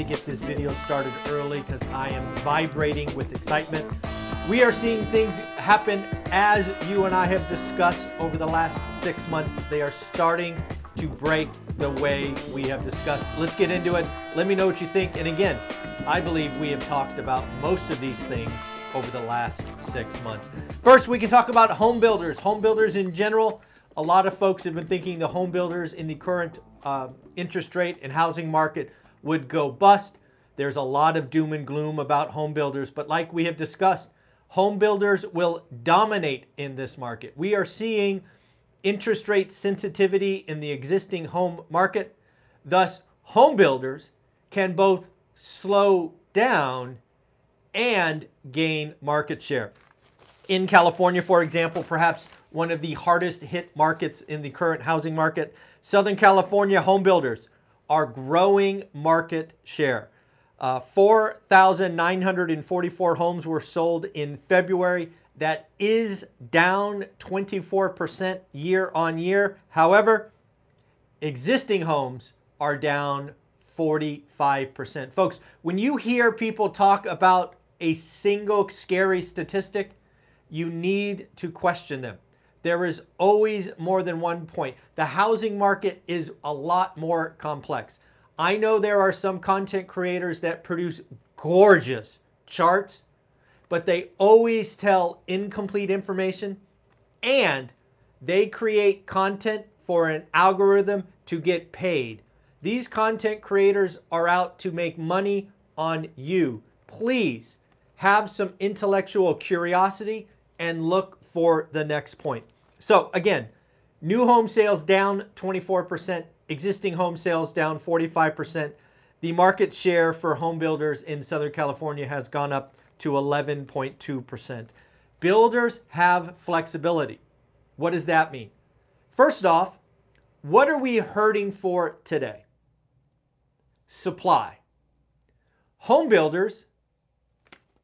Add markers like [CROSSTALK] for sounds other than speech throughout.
to get this video started early because I am vibrating with excitement. We are seeing things happen as you and I have discussed over the last six months. They are starting to break the way we have discussed. Let's get into it. Let me know what you think. And again, I believe we have talked about most of these things over the last six months. First, we can talk about home builders. Home builders in general. A lot of folks have been thinking the home builders in the current uh, interest rate and housing market would go bust. There's a lot of doom and gloom about home builders, but like we have discussed, home builders will dominate in this market. We are seeing interest rate sensitivity in the existing home market. Thus, home builders can both slow down and gain market share. In California, for example, perhaps one of the hardest hit markets in the current housing market, Southern California home builders our growing market share. Uh, 4,944 homes were sold in February. That is down 24% year on year. However, existing homes are down 45%. Folks, when you hear people talk about a single scary statistic, you need to question them. There is always more than one point. The housing market is a lot more complex. I know there are some content creators that produce gorgeous charts, but they always tell incomplete information and they create content for an algorithm to get paid. These content creators are out to make money on you. Please have some intellectual curiosity and look for the next point. So again, new home sales down 24%, existing home sales down 45%. The market share for home builders in Southern California has gone up to 11.2%. Builders have flexibility. What does that mean? First off, what are we hurting for today? Supply. Home builders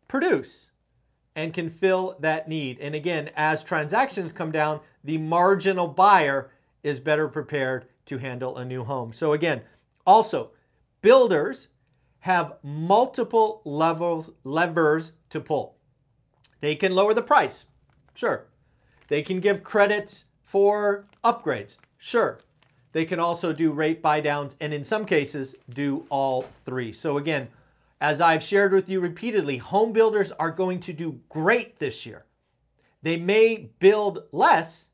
produce and can fill that need. And again, as transactions come down, the marginal buyer is better prepared to handle a new home. So again, also, builders have multiple levels levers to pull. They can lower the price. Sure. They can give credits for upgrades. Sure. They can also do rate buy downs and in some cases do all three. So again, as I've shared with you repeatedly, home builders are going to do great this year. They may build less,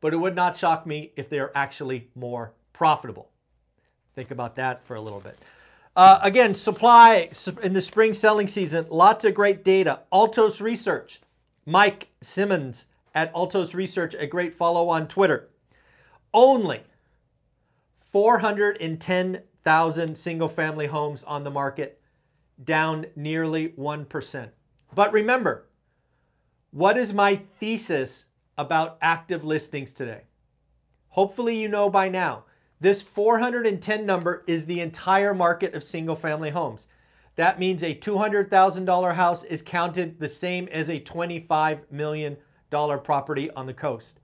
but it would not shock me if they're actually more profitable. Think about that for a little bit. Uh, again, supply in the spring selling season, lots of great data. Altos Research, Mike Simmons at Altos Research, a great follow on Twitter. Only 410,000 single family homes on the market down nearly 1%. But remember, what is my thesis about active listings today? Hopefully, you know by now. This 410 number is the entire market of single family homes. That means a $200,000 house is counted the same as a $25 million property on the coast.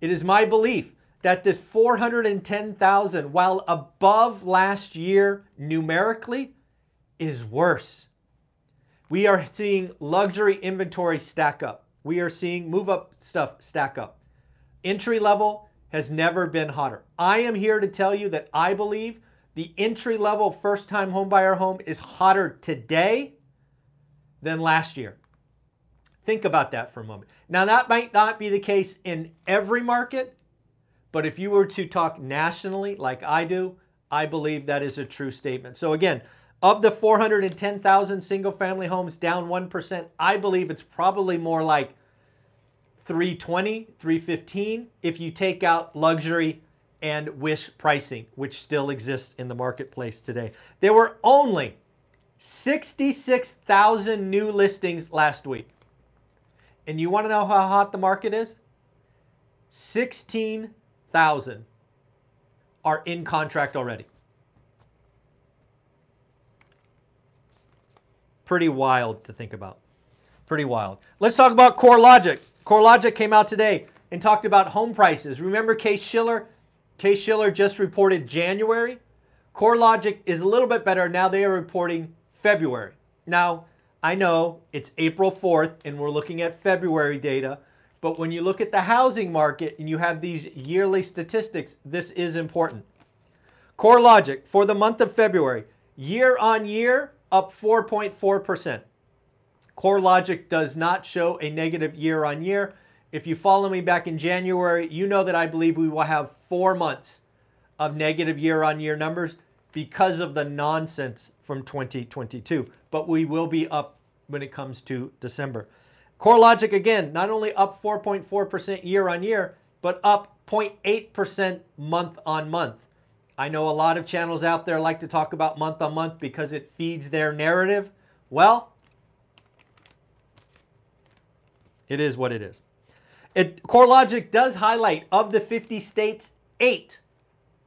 It is my belief that this 410,000, while above last year numerically, is worse. We are seeing luxury inventory stack up. We are seeing move up stuff stack up. Entry level has never been hotter. I am here to tell you that I believe the entry level first time homebuyer home is hotter today than last year. Think about that for a moment. Now, that might not be the case in every market, but if you were to talk nationally like I do, I believe that is a true statement. So, again, of the 410,000 single family homes down 1%, I believe it's probably more like 320, 315 if you take out luxury and wish pricing, which still exists in the marketplace today. There were only 66,000 new listings last week. And you want to know how hot the market is? 16,000 are in contract already. Pretty wild to think about. Pretty wild. Let's talk about CoreLogic. CoreLogic came out today and talked about home prices. Remember Case-Shiller? Case Shiller just reported January. CoreLogic is a little bit better. Now they are reporting February. Now, I know it's April 4th and we're looking at February data, but when you look at the housing market and you have these yearly statistics, this is important. CoreLogic for the month of February, year on year, up 4.4%. CoreLogic does not show a negative year on year. If you follow me back in January, you know that I believe we will have four months of negative year on year numbers because of the nonsense from 2022. But we will be up when it comes to December. CoreLogic, again, not only up 4.4% year on year, but up 0.8% month on month. I know a lot of channels out there like to talk about month on month because it feeds their narrative. Well, it is what it is. It, CoreLogic does highlight of the 50 states, eight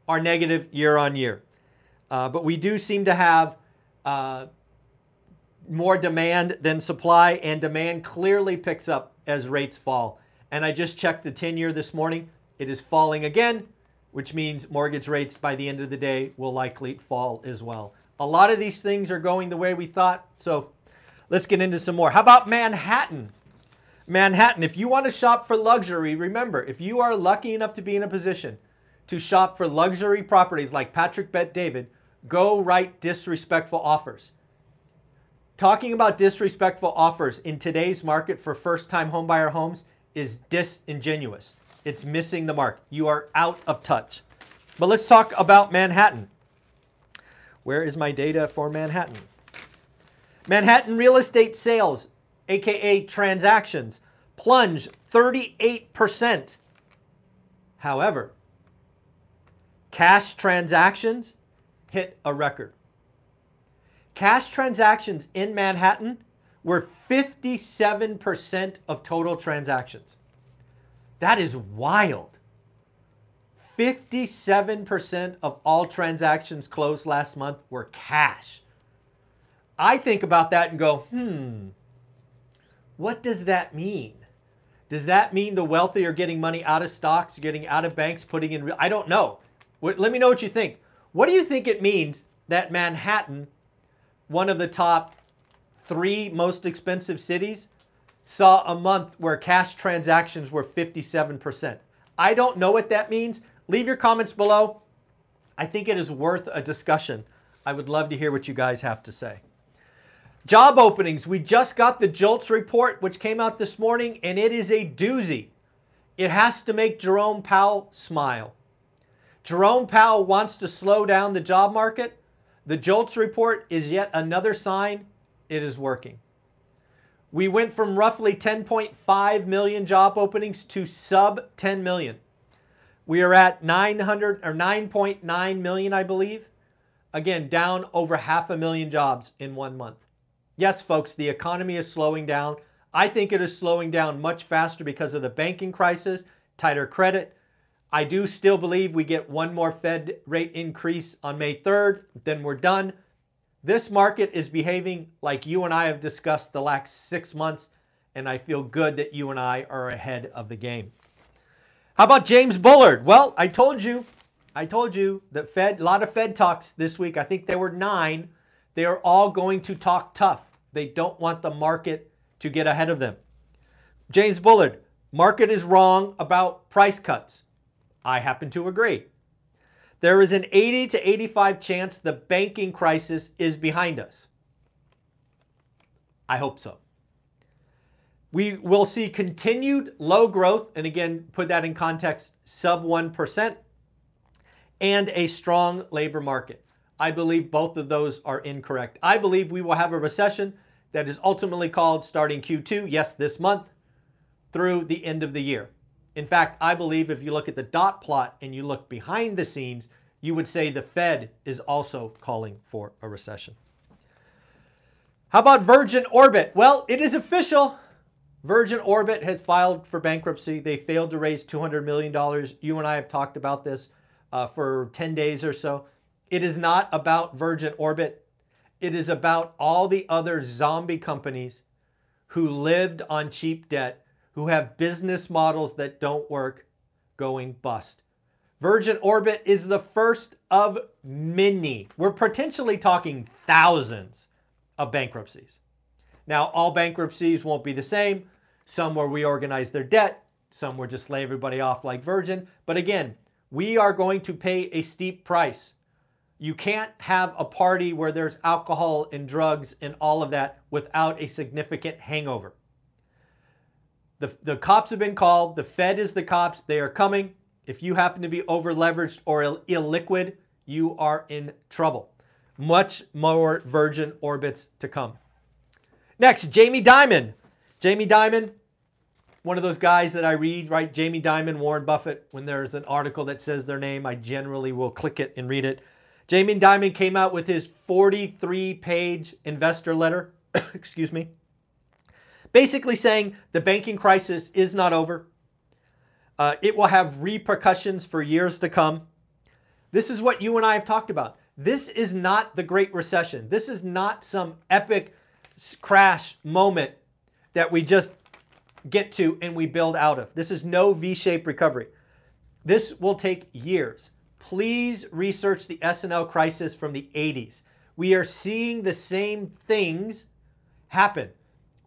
are negative year on year. Uh, but we do seem to have uh, more demand than supply, and demand clearly picks up as rates fall. And I just checked the 10 year this morning. It is falling again which means mortgage rates by the end of the day will likely fall as well. A lot of these things are going the way we thought, so let's get into some more. How about Manhattan? Manhattan, if you want to shop for luxury, remember, if you are lucky enough to be in a position to shop for luxury properties like Patrick Bet David, go write disrespectful offers. Talking about disrespectful offers in today's market for first time homebuyer homes is disingenuous. It's missing the mark. You are out of touch. But let's talk about Manhattan. Where is my data for Manhattan? Manhattan real estate sales, aka transactions, plunge 38%. However, cash transactions hit a record. Cash transactions in Manhattan were 57% of total transactions. That is wild. 57% of all transactions closed last month were cash. I think about that and go, hmm, what does that mean? Does that mean the wealthy are getting money out of stocks, getting out of banks, putting in? I don't know. Let me know what you think. What do you think it means that Manhattan, one of the top three most expensive cities, saw a month where cash transactions were 57%. I don't know what that means. Leave your comments below. I think it is worth a discussion. I would love to hear what you guys have to say. Job openings. We just got the JOLTS report, which came out this morning, and it is a doozy. It has to make Jerome Powell smile. Jerome Powell wants to slow down the job market. The JOLTS report is yet another sign it is working. We went from roughly 10.5 million job openings to sub 10 million. We are at 900 or 9.9 million, I believe. Again, down over half a million jobs in one month. Yes, folks, the economy is slowing down. I think it is slowing down much faster because of the banking crisis, tighter credit. I do still believe we get one more Fed rate increase on May 3rd, then we're done. This market is behaving like you and I have discussed the last six months, and I feel good that you and I are ahead of the game. How about James Bullard? Well, I told you, I told you that Fed, a lot of Fed talks this week. I think there were nine. They are all going to talk tough. They don't want the market to get ahead of them. James Bullard, market is wrong about price cuts. I happen to agree. There is an 80 to 85 chance the banking crisis is behind us. I hope so. We will see continued low growth, and again, put that in context, sub 1%, and a strong labor market. I believe both of those are incorrect. I believe we will have a recession that is ultimately called starting Q2, yes, this month, through the end of the year. In fact, I believe if you look at the dot plot and you look behind the scenes, you would say the Fed is also calling for a recession. How about Virgin Orbit? Well, it is official. Virgin Orbit has filed for bankruptcy. They failed to raise $200 million. You and I have talked about this uh, for 10 days or so. It is not about Virgin Orbit. It is about all the other zombie companies who lived on cheap debt, who have business models that don't work, going bust. Virgin Orbit is the first of many. We're potentially talking thousands of bankruptcies. Now, all bankruptcies won't be the same. Some will reorganize their debt, some will just lay everybody off like Virgin. But again, we are going to pay a steep price. You can't have a party where there's alcohol and drugs and all of that without a significant hangover. The, the cops have been called. The Fed is the cops. They are coming. If you happen to be over leveraged or Ill- illiquid, you are in trouble. Much more Virgin orbits to come. Next, Jamie Dimon. Jamie Dimon, one of those guys that I read, right? Jamie Dimon, Warren Buffett. When there's an article that says their name, I generally will click it and read it. Jamie Dimon came out with his 43 page investor letter, [COUGHS] excuse me, basically saying the banking crisis is not over. Uh, it will have repercussions for years to come. This is what you and I have talked about. This is not the Great Recession. This is not some epic crash moment that we just get to and we build out of. This is no V shaped recovery. This will take years. Please research the S&L crisis from the 80s. We are seeing the same things happen.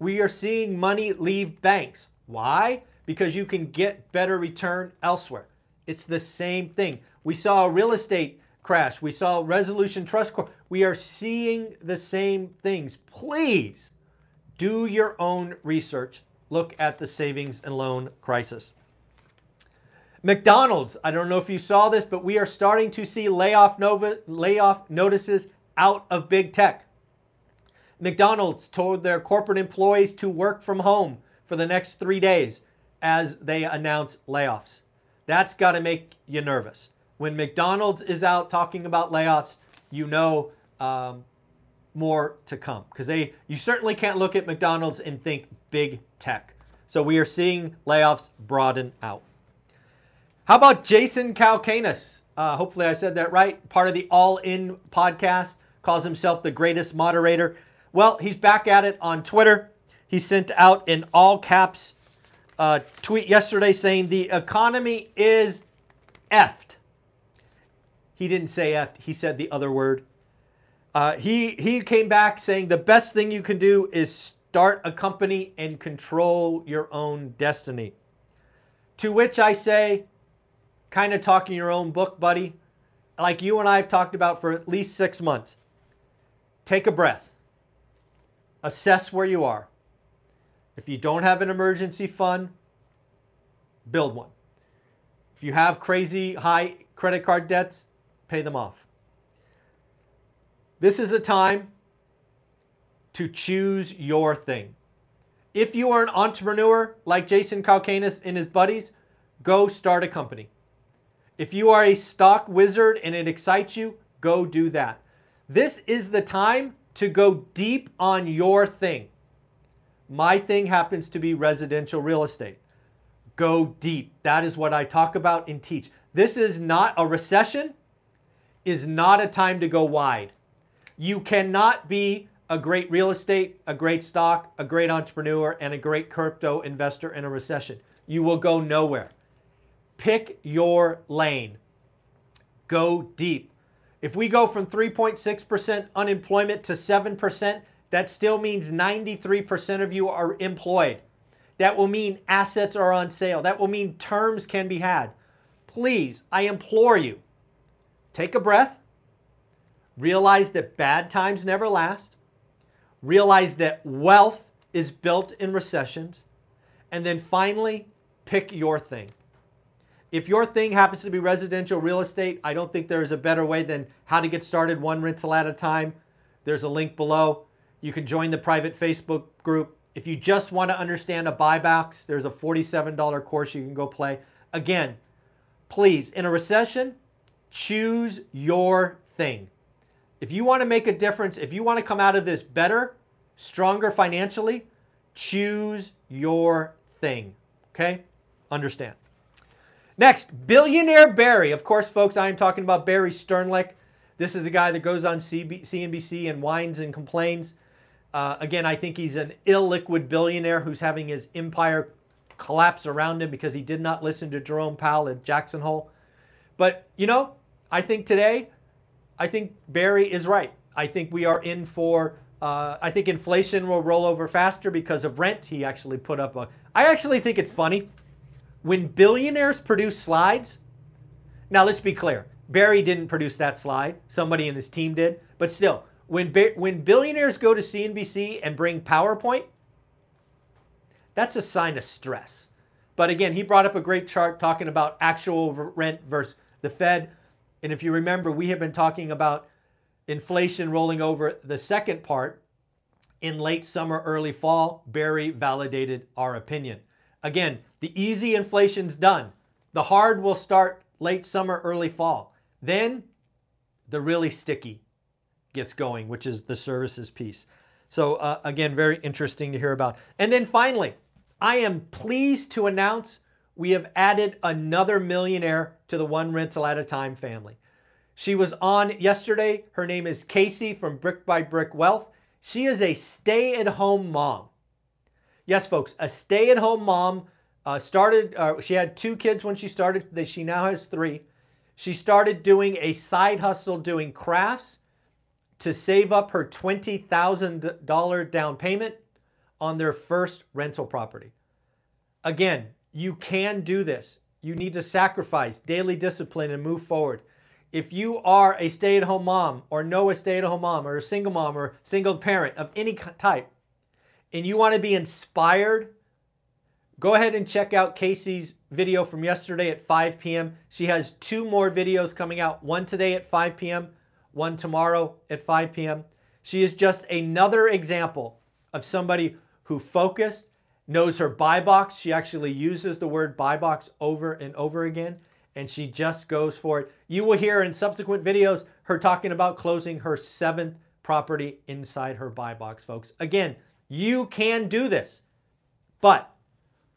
We are seeing money leave banks. Why? Because you can get better return elsewhere. It's the same thing. We saw a real estate crash. We saw Resolution Trust Corp. We are seeing the same things. Please do your own research. Look at the savings and loan crisis. McDonald's, I don't know if you saw this, but we are starting to see layoff, nova, layoff notices out of big tech. McDonald's told their corporate employees to work from home for the next three days as they announce layoffs. That's got to make you nervous. When McDonald's is out talking about layoffs, you know um, more to come because they you certainly can't look at McDonald's and think big tech. So we are seeing layoffs broaden out. How about Jason Calacanis? Uh, hopefully I said that right. Part of the All In podcast, calls himself the greatest moderator. Well, he's back at it on Twitter. He sent out an all caps uh, tweet yesterday saying the economy is effed. He didn't say effed, he said the other word. Uh, he, he came back saying the best thing you can do is start a company and control your own destiny. To which I say, kind of talking your own book, buddy, like you and I have talked about for at least six months. Take a breath, assess where you are. If you don't have an emergency fund, build one. If you have crazy high credit card debts, pay them off. This is the time to choose your thing. If you are an entrepreneur like Jason Calacanis and his buddies, go start a company. If you are a stock wizard and it excites you, go do that. This is the time to go deep on your thing. My thing happens to be residential real estate. Go deep. That is what I talk about and teach. This is not a recession, is not a time to go wide. You cannot be a great real estate, a great stock, a great entrepreneur, and a great crypto investor in a recession. You will go nowhere. Pick your lane. Go deep. If we go from 3.6% unemployment to 7%, that still means 93% of you are employed. That will mean assets are on sale. That will mean terms can be had. Please, I implore you, take a breath, Realize that bad times never last. Realize that wealth is built in recessions. And then finally, pick your thing. If your thing happens to be residential real estate, I don't think there is a better way than how to get started one rental at a time. There's a link below. You can join the private Facebook group. If you just want to understand a buy box, there's a $47 course you can go play. Again, please, in a recession, choose your thing. If you want to make a difference, if you want to come out of this better, stronger financially, choose your thing. Okay? Understand. Next, billionaire Barry. Of course, folks, I am talking about Barry Sternlicht. This is a guy that goes on CNBC and whines and complains. Uh, again, I think he's an illiquid billionaire who's having his empire collapse around him because he did not listen to Jerome Powell at Jackson Hole. But, you know, I think today, I think Barry is right. I think we are in for, uh, I think inflation will roll over faster because of rent. He actually put up a, I actually think it's funny. When billionaires produce slides, now let's be clear, Barry didn't produce that slide, somebody in his team did, but still, when, when billionaires go to CNBC and bring PowerPoint, that's a sign of stress. But again, he brought up a great chart talking about actual rent versus the Fed. And if you remember, we have been talking about inflation rolling over the second part in late summer, early fall. Barry validated our opinion. Again, the easy inflation's done. The hard will start late summer, early fall. Then the really sticky gets going, which is the services piece. So uh, again, very interesting to hear about. And then finally, I am pleased to announce we have added another millionaire to the One Rental at a Time family. She was on yesterday. Her name is Casey from Brick by Brick Wealth. She is a stay at home mom. Yes, folks, a stay at home mom. Uh, started, uh, she had two kids when she started. She now has three. She started doing a side hustle doing crafts to save up her $20,000 down payment on their first rental property. Again, you can do this. You need to sacrifice daily discipline and move forward. If you are a stay at home mom or know a stay at home mom or a single mom or single parent of any type, and you want to be inspired, go ahead and check out Casey's video from yesterday at 5 p.m. She has two more videos coming out, one today at 5 p.m., one tomorrow at 5 p.m. She is just another example of somebody who focused, knows her buy box. She actually uses the word buy box over and over again, and she just goes for it. You will hear in subsequent videos her talking about closing her seventh property inside her buy box, folks. Again, you can do this, but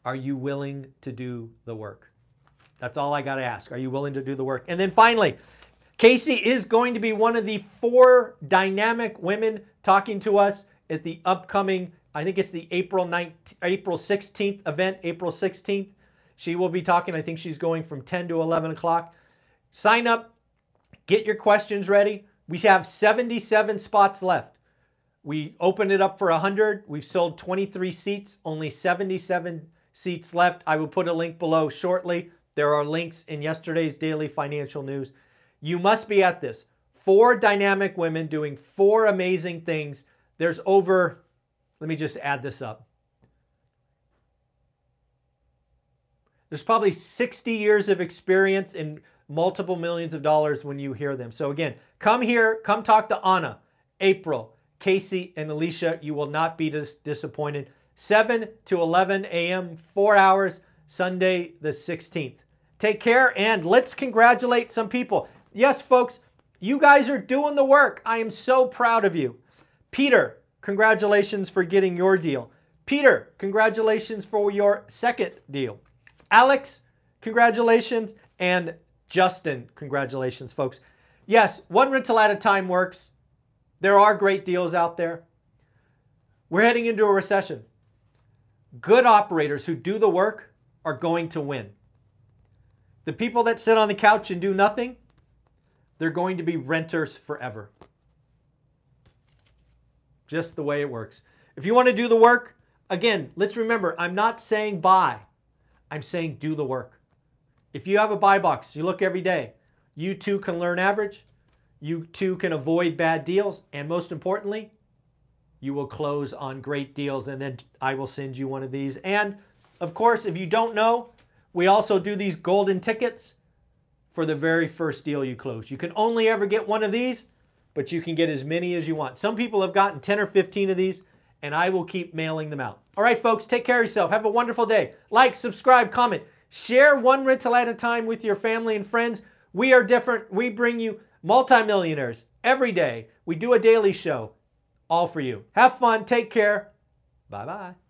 are you willing to do the work? That's all I got to ask. Are you willing to do the work? And then finally, Casey is going to be one of the four dynamic women talking to us at the upcoming I think it's the April 9th, April 16th event, April 16th. She will be talking. I think she's going from 10 to 11 o'clock. Sign up, get your questions ready. We have 77 spots left. We opened it up for 100. We've sold 23 seats, only 77 seats left. I will put a link below shortly. There are links in yesterday's daily financial news. You must be at this. Four dynamic women doing four amazing things. There's over let me just add this up. There's probably 60 years of experience in multiple millions of dollars when you hear them. So again, come here, come talk to Anna, April, Casey, and Alicia. You will not be dis- disappointed. 7 to 11 a.m., four hours, Sunday the 16th. Take care and let's congratulate some people. Yes, folks, you guys are doing the work. I am so proud of you. Peter, congratulations for getting your deal. Peter, congratulations for your second deal. Alex, congratulations. And Justin, congratulations, folks. Yes, one rental at a time works. There are great deals out there. We're heading into a recession. Good operators who do the work are going to win. The people that sit on the couch and do nothing, they're going to be renters forever just the way it works. If you want to do the work, again, let's remember, I'm not saying buy. I'm saying do the work. If you have a buy box, you look every day, you too can learn average. You too can avoid bad deals. And most importantly, you will close on great deals. And then I will send you one of these. And of course, if you don't know, we also do these golden tickets for the very first deal you close. You can only ever get one of these but you can get as many as you want. Some people have gotten 10 or 15 of these, and I will keep mailing them out. All right, folks, take care of yourself. Have a wonderful day. Like, subscribe, comment. Share one rental at a time with your family and friends. We are different. We bring you multimillionaires every day. We do a daily show. all for you. Have fun. Take care. Bye bye.